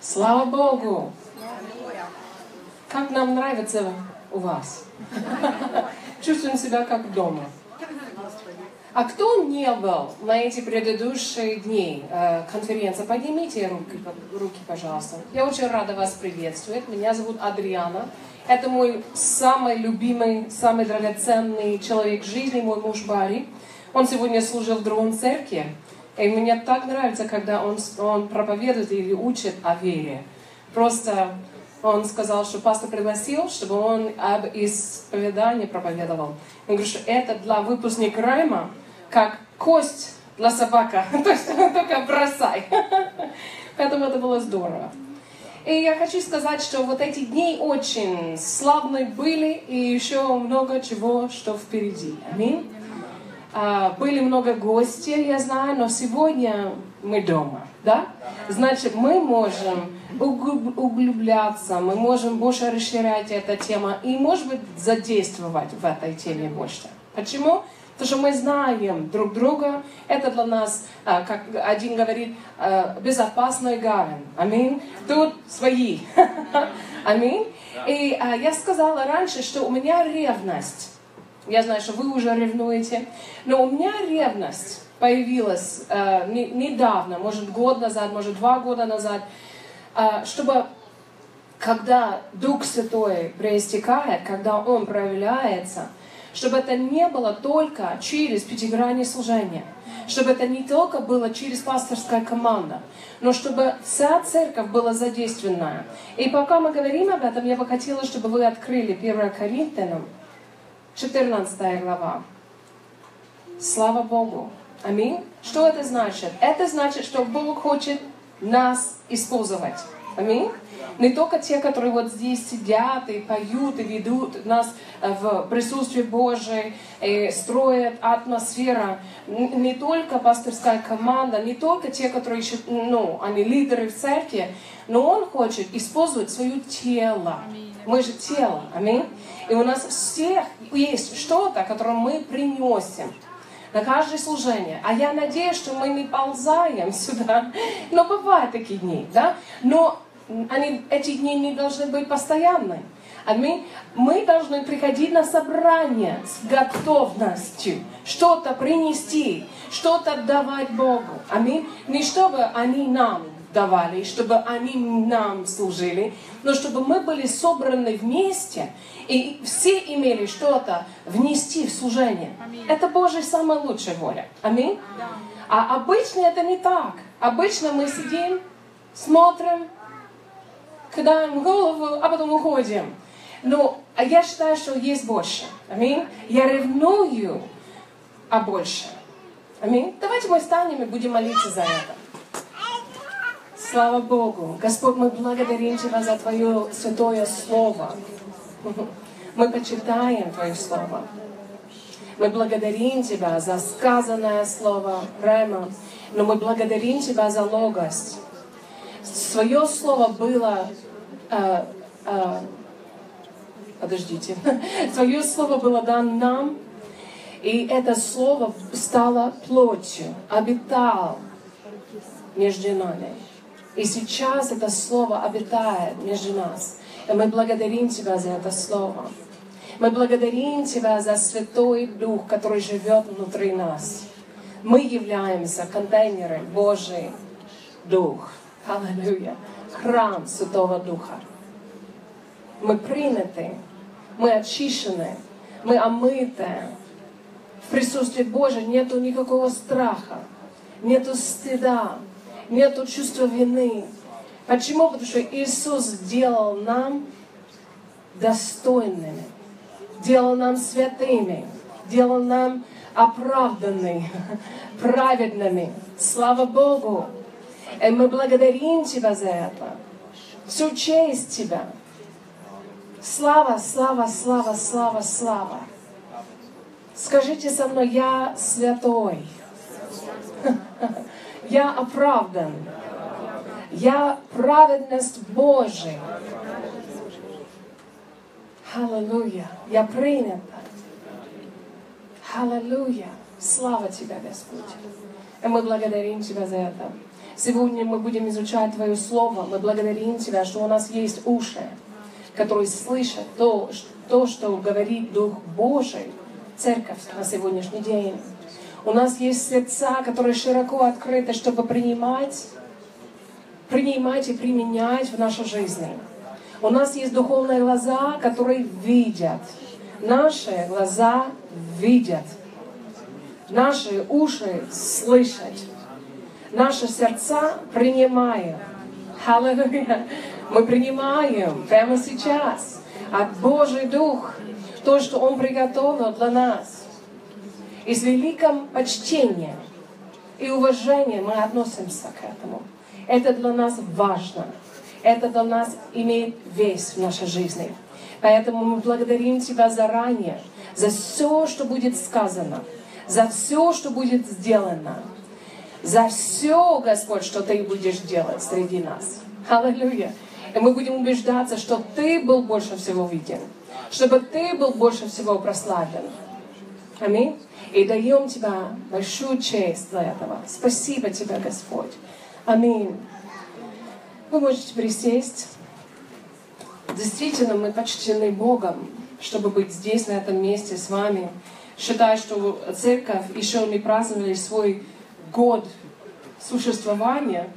Слава Богу! Как нам нравится у вас? Чувствуем себя как дома. А кто не был на эти предыдущие дни э, конференции, поднимите руки, руки, пожалуйста. Я очень рада вас приветствовать. Меня зовут Адриана. Это мой самый любимый, самый драгоценный человек жизни, мой муж Барри. Он сегодня служил в другом церкви. И мне так нравится, когда он, он проповедует или учит о вере. Просто он сказал, что пастор пригласил, чтобы он об исповедании проповедовал. Я говорю, что это для выпускника Райма, как кость для собака. То есть только бросай. Поэтому это было здорово. И я хочу сказать, что вот эти дни очень славные были, и еще много чего, что впереди. Аминь. А, были много гостей, я знаю, но сегодня мы дома, да? Значит, мы можем углубляться, мы можем больше расширять эту тему и, может быть, задействовать в этой теме больше. Почему? Потому что мы знаем друг друга. Это для нас, а, как один говорит, а, безопасный гавань. Аминь. Тут свои. Аминь. И я сказала раньше, что у меня ревность я знаю, что вы уже ревнуете. Но у меня ревность появилась э, не, недавно, может год назад, может два года назад, э, чтобы когда Дух Святой проистекает, когда Он проявляется, чтобы это не было только через пятигранное служение, чтобы это не только было через пасторская команда, но чтобы вся церковь была задействованная. И пока мы говорим об этом, я бы хотела, чтобы вы открыли 1 Коринфянам, 14 глава. Слава Богу. Аминь. Что это значит? Это значит, что Бог хочет нас использовать. Аминь. Не только те, которые вот здесь сидят и поют и ведут нас э, в присутствии Божьей, и строят атмосферу. Не только пасторская команда, не только те, которые еще, ну, они лидеры в церкви, но Он хочет использовать свое тело. Мы же тело. Аминь. И у нас всех есть что-то, которое мы приносим на каждое служение. А я надеюсь, что мы не ползаем сюда. Но бывают такие дни, да? Но они, эти дни не должны быть постоянными. Аминь. Мы должны приходить на собрание с готовностью что-то принести, что-то давать Богу. Аминь. Не чтобы они нам давали, чтобы они нам служили, но чтобы мы были собраны вместе, и все имели что-то внести в служение. Аминь. Это Божья самая лучшая воля. Аминь. Да. А обычно это не так. Обычно мы сидим, смотрим, кидаем голову, а потом уходим. Но я считаю, что есть больше. Аминь. Я ревную о больше. Аминь. Давайте мы станем и будем молиться за это. Слава Богу. Господь, мы благодарим Тебя за Твое святое Слово. Мы почитаем Твое Слово. Мы благодарим Тебя за сказанное Слово Рема, но мы благодарим Тебя за логость. Свое Слово было... Э, э, подождите. Свое Слово было дано нам, и это Слово стало плотью, обитал между нами. И сейчас это Слово обитает между нас. И мы благодарим Тебя за это Слово. Мы благодарим Тебя за Святой Дух, который живет внутри нас. Мы являемся контейнером Божий Дух. Аллилуйя. Храм Святого Духа. Мы приняты, мы очищены, мы омыты. В присутствии Божьем нету никакого страха, нету стыда, нету чувства вины. Почему? Потому что Иисус сделал нам достойными, делал нам святыми, делал нам оправданными, праведными. Слава Богу! И мы благодарим Тебя за это. Всю честь Тебя. Слава, слава, слава, слава, слава. Скажите со мной, я святой. Я оправдан. Я праведность Божия. Аллилуйя. Я принята. Аллилуйя. Слава Тебе, Господь. И мы благодарим Тебя за это. Сегодня мы будем изучать Твое Слово. Мы благодарим Тебя, что у нас есть уши, которые слышат то, то что говорит Дух Божий, Церковь на сегодняшний день. У нас есть сердца, которые широко открыты, чтобы принимать, принимать и применять в нашу жизнь. У нас есть духовные глаза, которые видят. Наши глаза видят. Наши уши слышат. Наши сердца принимают. Аллилуйя. Мы принимаем прямо сейчас от Божий Дух то, что Он приготовил для нас. И с великим почтением и уважением мы относимся к этому. Это для нас важно. Это для нас имеет вес в нашей жизни. Поэтому мы благодарим Тебя заранее за все, что будет сказано, за все, что будет сделано, за все, Господь, что Ты будешь делать среди нас. Аллилуйя. И мы будем убеждаться, что Ты был больше всего виден, чтобы Ты был больше всего прославлен. Аминь. И даем Тебя большую честь за этого. Спасибо Тебе, Господь. Аминь. Вы можете присесть. Действительно, мы почтены Богом, чтобы быть здесь, на этом месте с вами. Считаю, что церковь еще не праздновали свой год существования,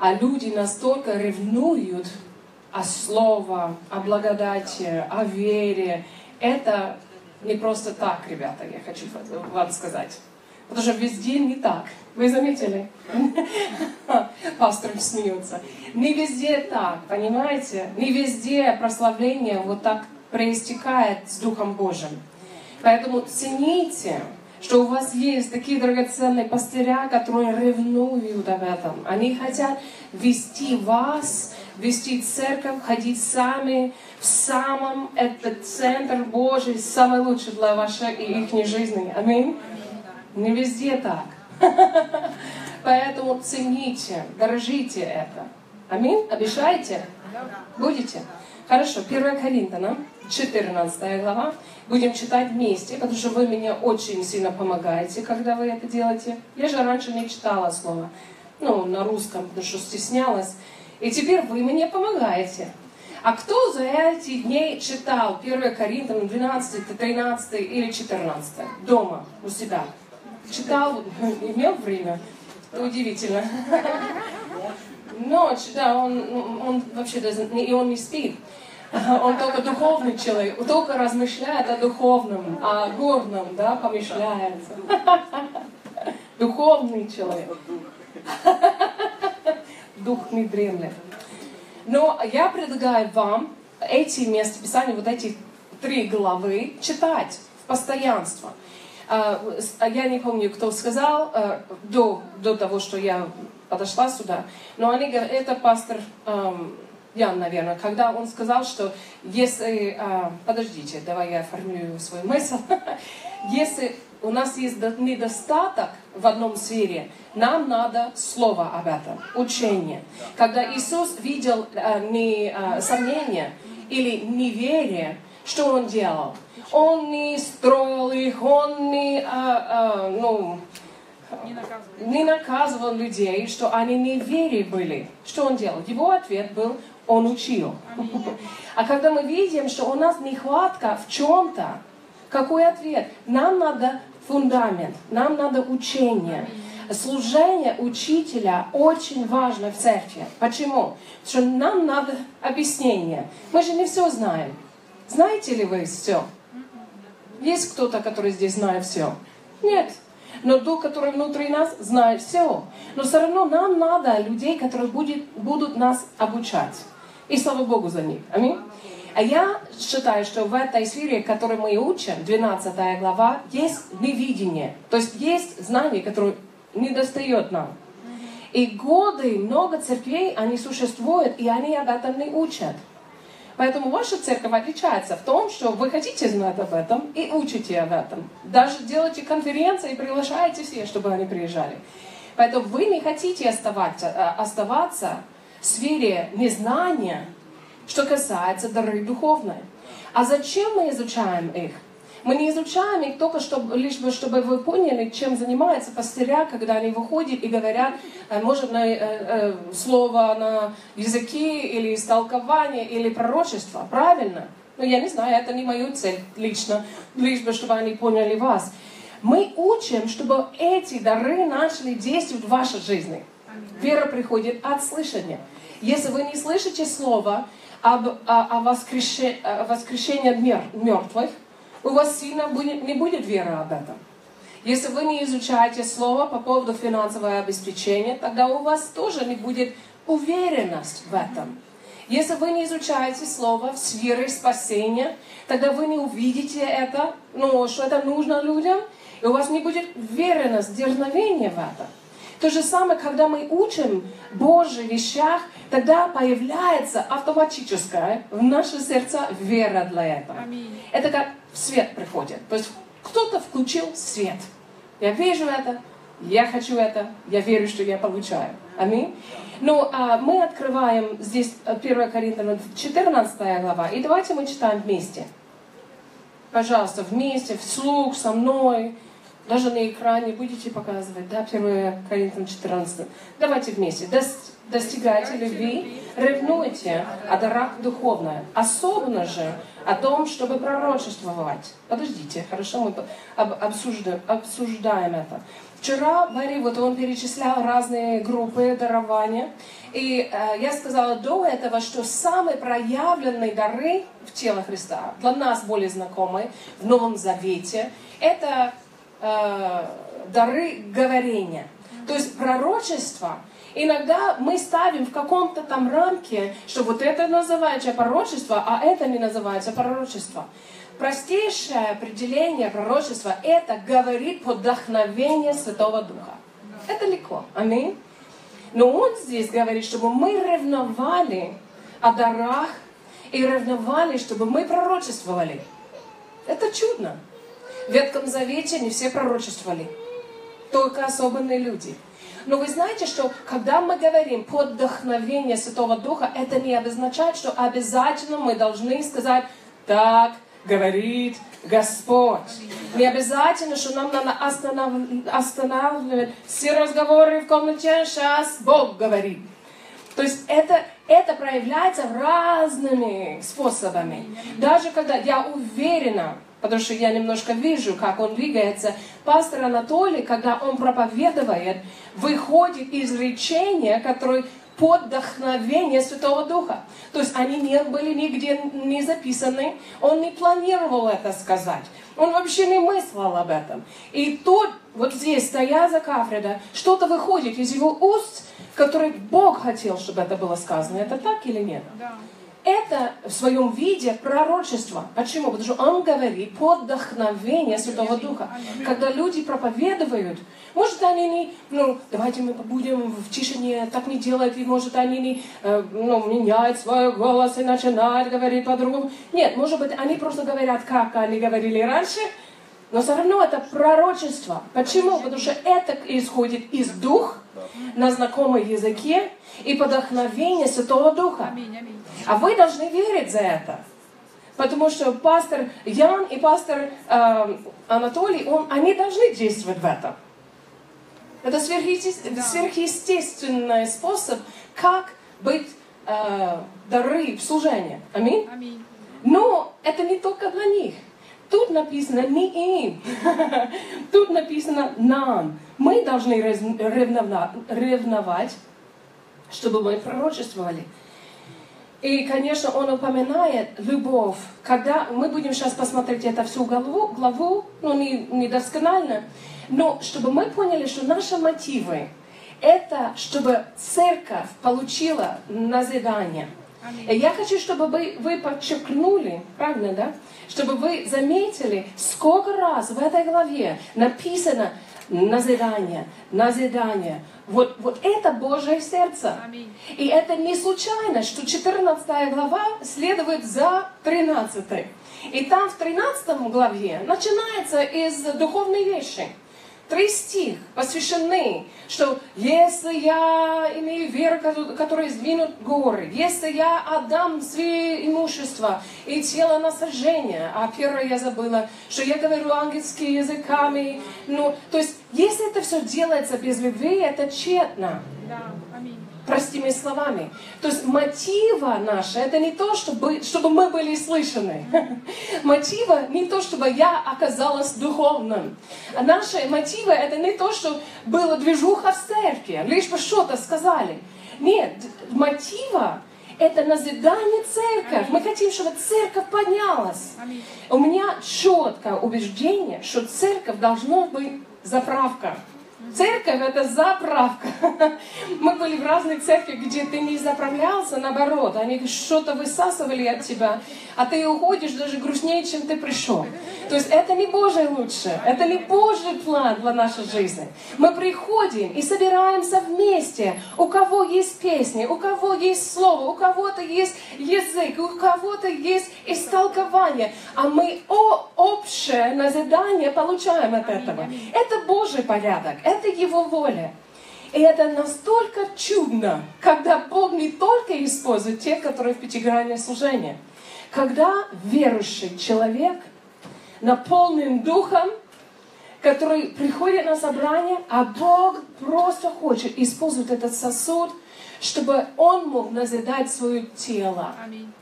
а люди настолько ревнуют о Слове, о благодати, о вере. Это не просто так, ребята, я хочу вам сказать. Потому что везде не так. Вы заметили? Пастор смеется. Не везде так, понимаете? Не везде прославление вот так проистекает с Духом Божьим. Поэтому цените, что у вас есть такие драгоценные пастыря, которые ревнуют об этом. Они хотят вести вас, вести церковь, ходить сами в самом, этот центр Божий, самый лучший для вашей и их жизни. Аминь. Не везде так. Поэтому цените, дорожите это. Аминь? Обещаете? Будете? Хорошо. 1 Коринфянам, 14 глава. Будем читать вместе, потому что вы мне очень сильно помогаете, когда вы это делаете. Я же раньше не читала слово, ну, на русском, потому что стеснялась. И теперь вы мне помогаете. А кто за эти дни читал 1 Коринфянам 12, 13 или 14 дома у себя? читал, имел время. Это удивительно. Ночь, да, он, он вообще и он не спит. Он только духовный человек, только размышляет о духовном, о горном, да, помышляется. Духовный человек. Дух не дремлет. Но я предлагаю вам эти места Писания, вот эти три главы читать в постоянство. А, а я не помню, кто сказал э, до, до того, что я подошла сюда, но они говорят, это пастор Ян, наверное, когда он сказал, что если... Подождите, давай я оформлю свой мысль. если у нас есть недостаток в одном сфере, нам надо слово об этом, учение. Когда Иисус видел э, не э, сомнение или неверие, что он делал? Он не строил их, он не, а, а, ну, не наказывал. не наказывал людей, что они не верили были. Что он делал? Его ответ был, он учил. А когда мы видим, что у нас нехватка в чем-то, какой ответ? Нам надо фундамент, нам надо учение. Служение учителя очень важно в церкви. Почему? Потому что нам надо объяснение. Мы же не все знаем. Знаете ли вы все? Есть кто-то, который здесь знает все? Нет. Но Дух, который внутри нас, знает все. Но все равно нам надо людей, которые будет, будут нас обучать. И слава Богу за них. Аминь. А я считаю, что в этой сфере, которой мы учим, 12 глава, есть невидение. То есть есть знание, которое не достает нам. И годы, много церквей, они существуют, и они об этом не учат. Поэтому ваша церковь отличается в том, что вы хотите знать об этом и учите об этом. Даже делаете конференции и приглашаете всех, чтобы они приезжали. Поэтому вы не хотите оставаться, э, оставаться в сфере незнания, что касается дары духовной. А зачем мы изучаем их? Мы не изучаем их только чтобы, лишь бы, чтобы вы поняли, чем занимаются пастыря, когда они выходят и говорят, э, может, на, э, э, слово на языке или истолкование или пророчество. Правильно? Но я не знаю, это не мою цель лично, лишь бы, чтобы они поняли вас. Мы учим, чтобы эти дары начали действовать в вашей жизни. Вера приходит от слышания. Если вы не слышите слово об, о, о, воскреше, о воскрешении мертвых, у вас сильно будет, не будет веры об этом. Если вы не изучаете слово по поводу финансового обеспечения, тогда у вас тоже не будет уверенность в этом. Если вы не изучаете слово в сфере спасения, тогда вы не увидите это, ну, что это нужно людям, и у вас не будет уверенность, дерзновения в этом. То же самое, когда мы учим Божьих вещах, тогда появляется автоматическая в наше сердце вера для этого. Это как свет приходит. То есть кто-то включил свет. Я вижу это, я хочу это, я верю, что я получаю. Аминь. Ну, а мы открываем здесь 1 э, Коринфянам 14 глава, и давайте мы читаем вместе. Пожалуйста, вместе, вслух, со мной, даже на экране будете показывать, да, 1 Коринфянам 14. Давайте вместе достигайте любви, ревнуйте о дарах духовных, особенно же о том, чтобы пророчествовать. Подождите, хорошо, мы обсуждаем, обсуждаем это. Вчера Барри, вот он перечислял разные группы дарования, и э, я сказала до этого, что самые проявленные дары в тело Христа, для нас более знакомые в Новом Завете, это э, дары говорения. То есть пророчество – Иногда мы ставим в каком-то там рамке, что вот это называется пророчество, а это не называется пророчество. Простейшее определение пророчества – это говорит под вдохновение Святого Духа. Это легко. Аминь. Но он здесь говорит, чтобы мы ревновали о дарах и ревновали, чтобы мы пророчествовали. Это чудно. В Ветхом Завете не все пророчествовали. Только особенные люди – но вы знаете, что когда мы говорим под вдохновение Святого Духа, это не обозначает, что обязательно мы должны сказать так, говорит Господь. Не обязательно, что нам надо останавливать все разговоры в комнате, сейчас Бог говорит. То есть это, это проявляется разными способами. Даже когда я уверена, потому что я немножко вижу, как он двигается. Пастор Анатолий, когда он проповедует, выходит из речения, которое под вдохновение Святого Духа. То есть они не были нигде не записаны, он не планировал это сказать. Он вообще не мыслил об этом. И тут, вот здесь, стоя за кафедрой, что-то выходит из его уст, который Бог хотел, чтобы это было сказано. Это так или нет? Да это в своем виде пророчество. Почему? Потому что он говорит под вдохновение Святого Духа. Когда люди проповедуют, может они не, ну, давайте мы будем в тишине, так не делать, и может они не, э, ну, меняют свой голос и начинают говорить по-другому. Нет, может быть, они просто говорят, как они говорили раньше, но все равно это пророчество. Почему? Потому что это исходит из дух на знакомом языке и по вдохновению Святого Духа. А вы должны верить за это. Потому что пастор Ян и пастор э, Анатолий, он, они должны действовать в этом. Это сверхъестественный, да. сверхъестественный способ, как быть э, дары в служении. Аминь? Аминь. Но это не только для них. Тут написано не им. Тут написано нам. Мы должны ревновать, чтобы мы пророчествовали. И, конечно, он упоминает любовь. Когда мы будем сейчас посмотреть это всю главу, главу ну, не, не досконально, но чтобы мы поняли, что наши мотивы – это чтобы церковь получила назидание. И я хочу, чтобы вы, вы подчеркнули, правильно, да? Чтобы вы заметили, сколько раз в этой главе написано назидание, назидание. Вот, вот это Божье сердце. Аминь. И это не случайно, что 14 глава следует за 13. И там в 13 главе начинается из духовной вещи. Три стих посвящены, что если я имею веру, которая сдвинут горы, если я отдам свое имущество и тело на сожжение, а первое я забыла, что я говорю ангельскими языками, ну, то есть, если это все делается без любви, это тщетно. Да, простыми словами. То есть мотива наша, это не то, чтобы, чтобы мы были слышаны. Мотива не то, чтобы я оказалась духовным. А наши мотивы это не то, что было движуха в церкви, лишь бы что-то сказали. Нет, мотива это назидание церковь. Мы хотим, чтобы церковь поднялась. У меня четкое убеждение, что церковь должна быть заправка. Церковь это заправка. Мы были в разных церквях, где ты не заправлялся, наоборот, они что-то высасывали от тебя, а ты уходишь даже грустнее, чем ты пришел. То есть это не Божий лучше, это не Божий план для нашей жизни. Мы приходим и собираемся вместе. У кого есть песни, у кого есть слово, у кого-то есть язык, у кого-то есть истолкование, а мы о, общее назидание получаем от этого. Это Божий порядок, это Его воля. И это настолько чудно, когда Бог не только использует тех, которые в пятигранном служении. Когда верующий человек наполнен Духом, который приходит на собрание, а Бог просто хочет использовать этот сосуд, чтобы он мог назидать свое тело. Аминь.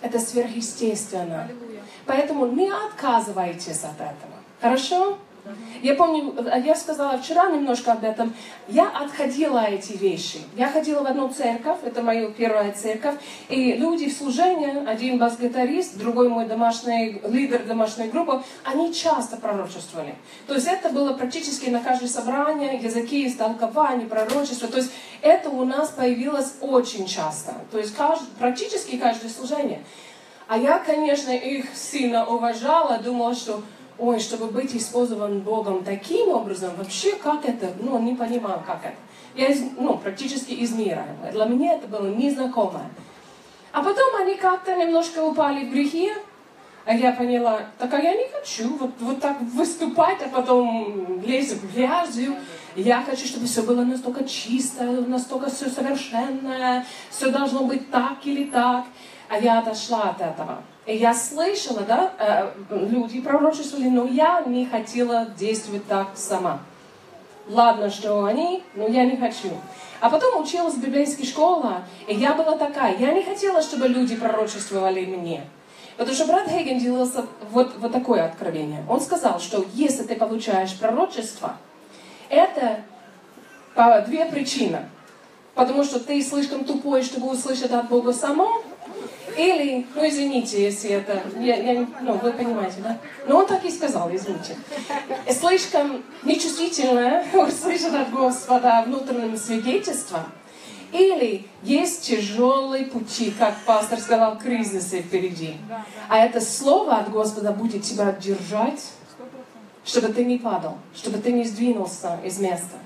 Это сверхъестественно. Аллилуйя. Поэтому не отказывайтесь от этого. Хорошо? Я помню, я сказала вчера немножко об этом. Я отходила эти вещи. Я ходила в одну церковь, это моя первая церковь, и люди в служении, один бас-гитарист, другой мой домашний, лидер домашней группы, они часто пророчествовали. То есть это было практически на каждое собрание, языки, истолкования, пророчество. То есть это у нас появилось очень часто. То есть каждый, практически каждое служение. А я, конечно, их сильно уважала, думала, что ой, чтобы быть использован Богом таким образом, вообще как это, ну, не понимаю, как это. Я, ну, практически из мира. Для меня это было незнакомое. А потом они как-то немножко упали в грехи, а я поняла, так а я не хочу вот, вот так выступать, а потом лезть в грязью. Я хочу, чтобы все было настолько чисто, настолько все совершенное, все должно быть так или так. А я отошла от этого. Я слышала, да, э, люди пророчествовали, но я не хотела действовать так сама. Ладно, что они, но я не хочу. А потом училась в библейской школе, и я была такая. Я не хотела, чтобы люди пророчествовали мне. Потому что брат Хейген делился вот, вот такое откровение. Он сказал, что если ты получаешь пророчество, это по две причины. Потому что ты слишком тупой, чтобы услышать от Бога само, или, ну извините, если это, я, я, ну вы понимаете, да? Но он так и сказал, извините. Слишком нечувствительное услышать от Господа внутренним свидетельством. Или есть тяжелые пути, как пастор сказал, кризисы впереди. А это слово от Господа будет тебя держать, чтобы ты не падал, чтобы ты не сдвинулся из места.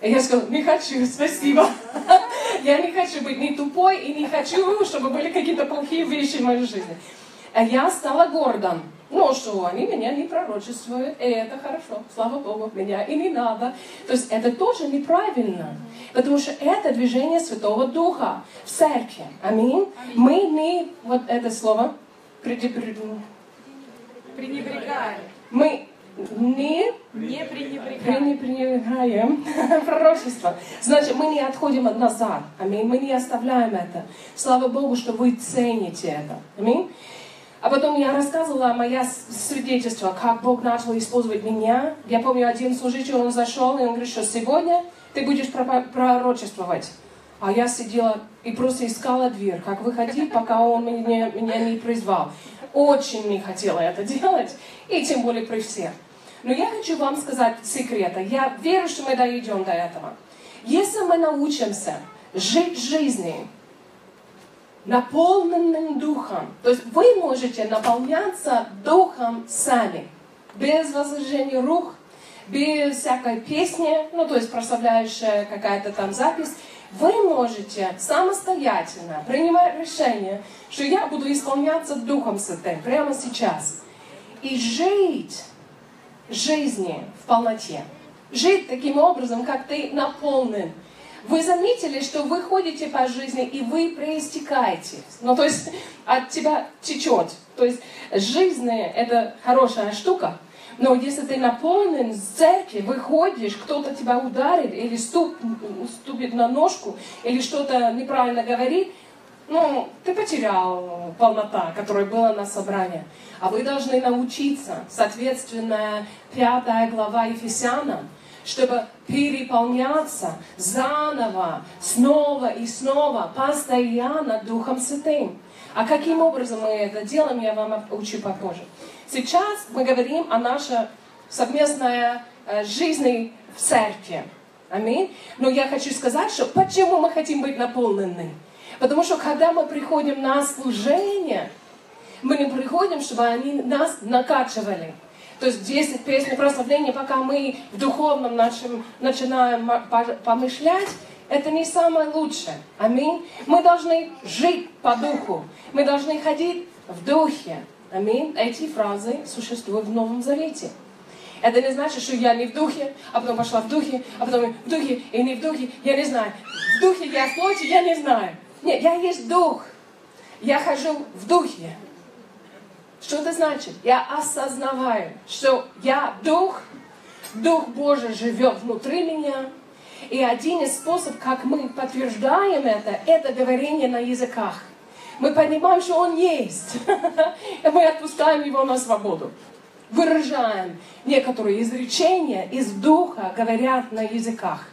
И я сказала, не хочу, спасибо. Я не хочу быть ни тупой и не хочу, чтобы были какие-то плохие вещи в моей жизни. А я стала гордым. Ну что, они меня не пророчествуют, и это хорошо, слава Богу, меня и не надо. То есть это тоже неправильно, потому что это движение Святого Духа в церкви. Аминь. Мы не, вот это слово, пренебрегаем. Мы не, не пренебрегаем, пренебрегаем пророчество. Значит, мы не отходим назад. Аминь. Мы не оставляем это. Слава Богу, что вы цените это. Аминь. А потом я рассказывала мое свидетельство, как Бог начал использовать меня. Я помню, один служитель, он зашел, и он говорит, что сегодня ты будешь пророчествовать. А я сидела и просто искала дверь, как выходить, пока он меня, меня не призвал. Очень не хотела это делать, и тем более при всех. Но я хочу вам сказать секрета. Я верю, что мы дойдем до этого. Если мы научимся жить жизнью, наполненным духом, то есть вы можете наполняться духом сами, без возражения рук, без всякой песни, ну то есть прославляющая какая-то там запись, вы можете самостоятельно принимать решение, что я буду исполняться Духом Святым прямо сейчас. И жить жизни в полноте. жить таким образом, как ты наполнен. Вы заметили, что вы ходите по жизни и вы проистекаете. Ну, то есть от тебя течет. То есть жизнь это хорошая штука, но если ты наполнен в церкви, выходишь, кто-то тебя ударит или ступ, ступит на ножку, или что-то неправильно говорит, ну, ты потерял полнота, которая была на собрании. А вы должны научиться, соответственно, пятая глава Ефесянам, чтобы переполняться заново, снова и снова, постоянно Духом Святым. А каким образом мы это делаем, я вам учу попозже. Сейчас мы говорим о нашей совместной э, жизни в церкви. Аминь. Но я хочу сказать, что почему мы хотим быть наполнены. Потому что когда мы приходим на служение, мы не приходим, чтобы они нас накачивали. То есть 10 песен прославления, пока мы в духовном нашем, начинаем помышлять, это не самое лучшее. Аминь. Мы должны жить по духу. Мы должны ходить в духе. Аминь. Эти фразы существуют в Новом Завете. Это не значит, что я не в духе, а потом пошла в духе, а потом в духе и не в духе. Я не знаю. В духе я в плоти, я не знаю. Нет, я есть дух. Я хожу в духе. Что это значит? Я осознаваю, что я дух, Дух Божий живет внутри меня. И один из способов, как мы подтверждаем это, это говорение на языках. Мы понимаем, что Он есть. Мы отпускаем Его на свободу. Выражаем некоторые изречения из Духа, говорят на языках.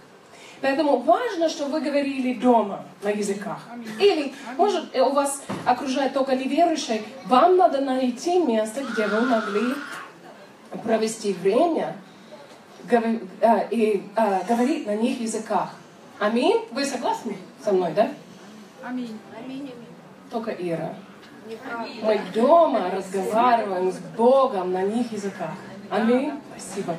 Поэтому важно, что вы говорили дома на языках. Или, может, у вас окружает только неверующие, вам надо найти место, где вы могли провести время э, и э, говорить на них языках. Аминь? Вы согласны со мной, да? Аминь. Только Ира. Мы дома разговариваем с Богом на них языках. Аминь. Спасибо.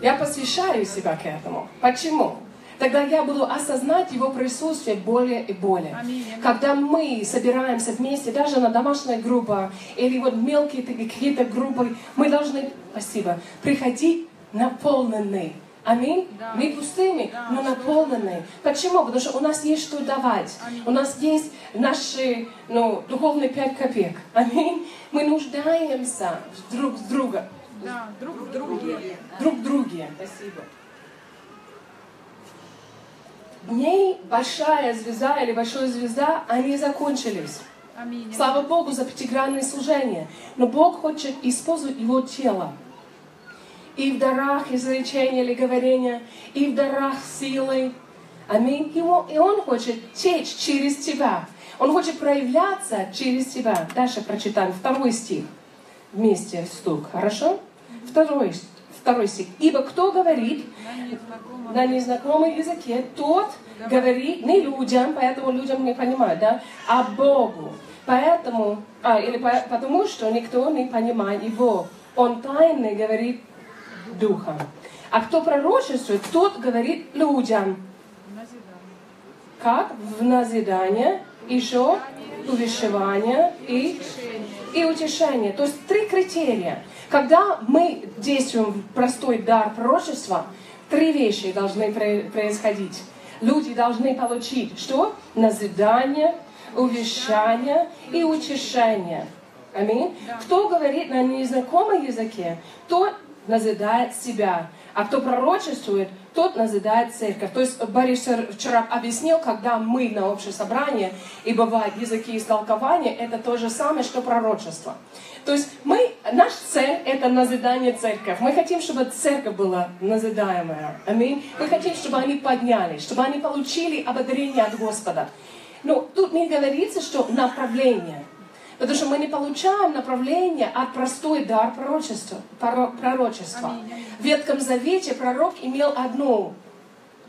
Я посвящаю себя к этому. Почему? Тогда я буду осознать Его присутствие более и более. Аминь. Когда мы собираемся вместе, даже на домашней группе, или вот мелкие какие-то группы, мы должны, спасибо, приходить наполненные. Аминь. Да. Мы пустыми, Да, но наполненные. Почему? Потому что у нас есть что давать. Аминь. У нас есть наши ну, духовные пять копеек. Аминь. Мы нуждаемся друг с другом. Да, друг в друге. Друг в друге. Спасибо. Дней большая звезда или большая звезда, они закончились. Аминь. Слава Богу за пятигранное служение. Но Бог хочет использовать его тело. И в дарах изречения или говорения, и в дарах силы. Аминь. И он, и он хочет течь через тебя. Он хочет проявляться через тебя. Дальше прочитаем второй стих. Вместе стук. Хорошо? Второй, второй стих. Ибо кто говорит На незнакомом. на незнакомом языке, тот говорит не людям, поэтому людям не понимают, да, а Богу. Поэтому, а, или по- потому что никто не понимает его. Он тайно говорит духом. А кто пророчествует, тот говорит людям. Как? В назидание, еще увещевание и, и утешение. То есть три критерия. Когда мы действуем в простой дар пророчества, три вещи должны происходить. Люди должны получить что? Назидание, увещание и утешение. Аминь. Кто говорит на незнакомом языке, тот назидает себя. А кто пророчествует, тот назидает церковь. То есть Борис вчера объяснил, когда мы на общее собрание, и бывают языки истолкования, это то же самое, что пророчество. То есть мы, наш цель – это назидание церкви. Мы хотим, чтобы церковь была назидаемая. Аминь. Мы хотим, чтобы они поднялись, чтобы они получили ободрение от Господа. Но тут не говорится, что направление. Потому что мы не получаем направление от простой дар пророчества. проро- пророчества. В Ветхом Завете пророк имел одно,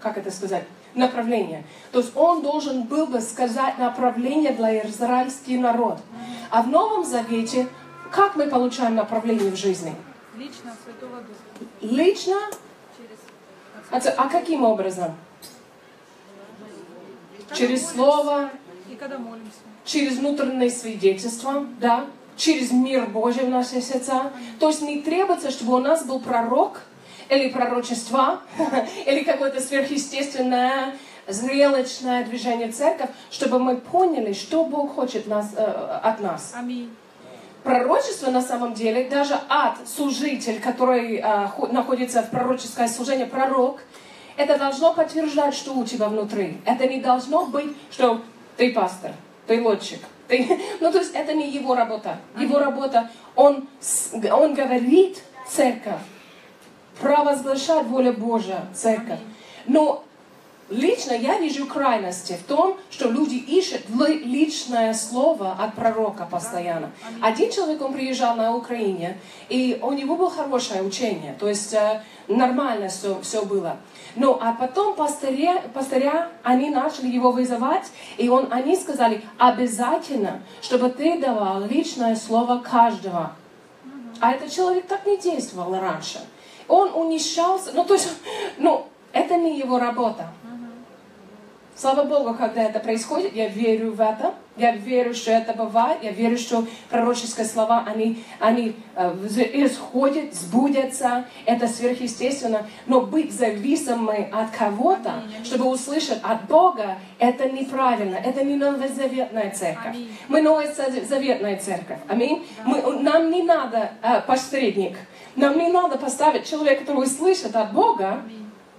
как это сказать, направление. То есть он должен был бы сказать направление для израильский народ. А в Новом Завете как мы получаем направление в жизни? Лично Святого Духа. Лично? Через А, а каким образом? Через слово, И когда молимся. через внутреннее свидетельство, да, через мир Божий в наши сердца. То есть не требуется, чтобы у нас был пророк, или пророчества, или какое-то сверхъестественное зрелочное движение церковь, чтобы мы поняли, что Бог хочет нас, э, от нас. Аминь. Пророчество на самом деле, даже ад, служитель, который хо- находится в пророческое служение, пророк, это должно подтверждать, что у тебя внутри. Это не должно быть, что ты пастор, ты лодчик. Ты... Ну, то есть это не его работа. Его работа, он, он говорит церковь, провозглашать воля Божия церковь. Но лично я вижу крайности в том, что люди ищут ли- личное слово от пророка постоянно. Один человек, он приезжал на Украине, и у него было хорошее учение, то есть э, нормально все, все было. Ну, а потом пастыря, пастыря, они начали его вызывать, и он, они сказали, обязательно, чтобы ты давал личное слово каждого. А этот человек так не действовал раньше. Он унищался, ну то есть, ну, это не его работа. Слава Богу, когда это происходит, я верю в это, я верю, что это бывает, я верю, что пророческие слова, они, они э, исходят, сбудятся, это сверхъестественно, но быть зависимым от кого-то, чтобы услышать от Бога, это неправильно, это не новозаветная церковь. Аминь. Мы новозаветная церковь, аминь. Мы, нам не надо э, посредник, нам не надо поставить человека, который услышит от Бога,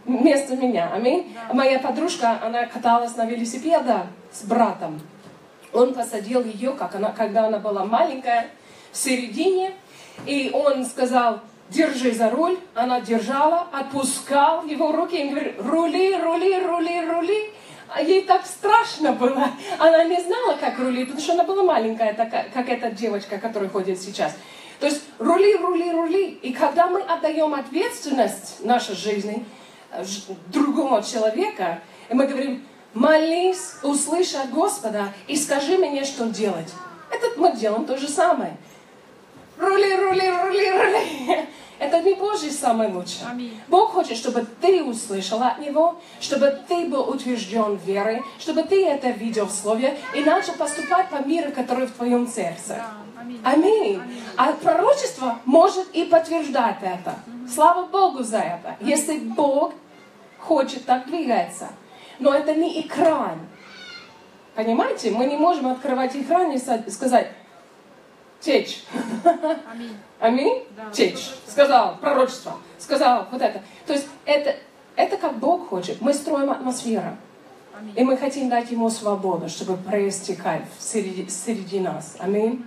вместо меня. Аминь. Моя подружка, она каталась на велосипеде с братом. Он посадил ее, как она, когда она была маленькая, в середине, и он сказал, держи за руль. Она держала, отпускал его руки и говорит, рули, рули, рули, рули. А ей так страшно было. Она не знала, как рулить, потому что она была маленькая, такая, как эта девочка, которая ходит сейчас. То есть рули, рули, рули. И когда мы отдаем ответственность нашей жизни другому человека, и мы говорим, молись, услышь от Господа и скажи мне, что делать. Это мы делаем то же самое. Рули, рули, рули, рули. Это не Божий самый лучший. Аминь. Бог хочет, чтобы ты услышал от Него, чтобы ты был утвержден верой, чтобы ты это видел в Слове и начал поступать по миру, который в твоем сердце. Да. Аминь. Аминь. А пророчество может и подтверждать это. Слава Богу за это. Если Бог хочет так двигаться. Но это не экран. Понимаете? Мы не можем открывать экран и сказать, течь. Аминь. Аминь? Да. Течь. Сказал пророчество. Сказал вот это. То есть это, это как Бог хочет. Мы строим атмосферу. И Аминь. мы хотим дать Ему свободу, чтобы проистекать среди, среди нас. Аминь.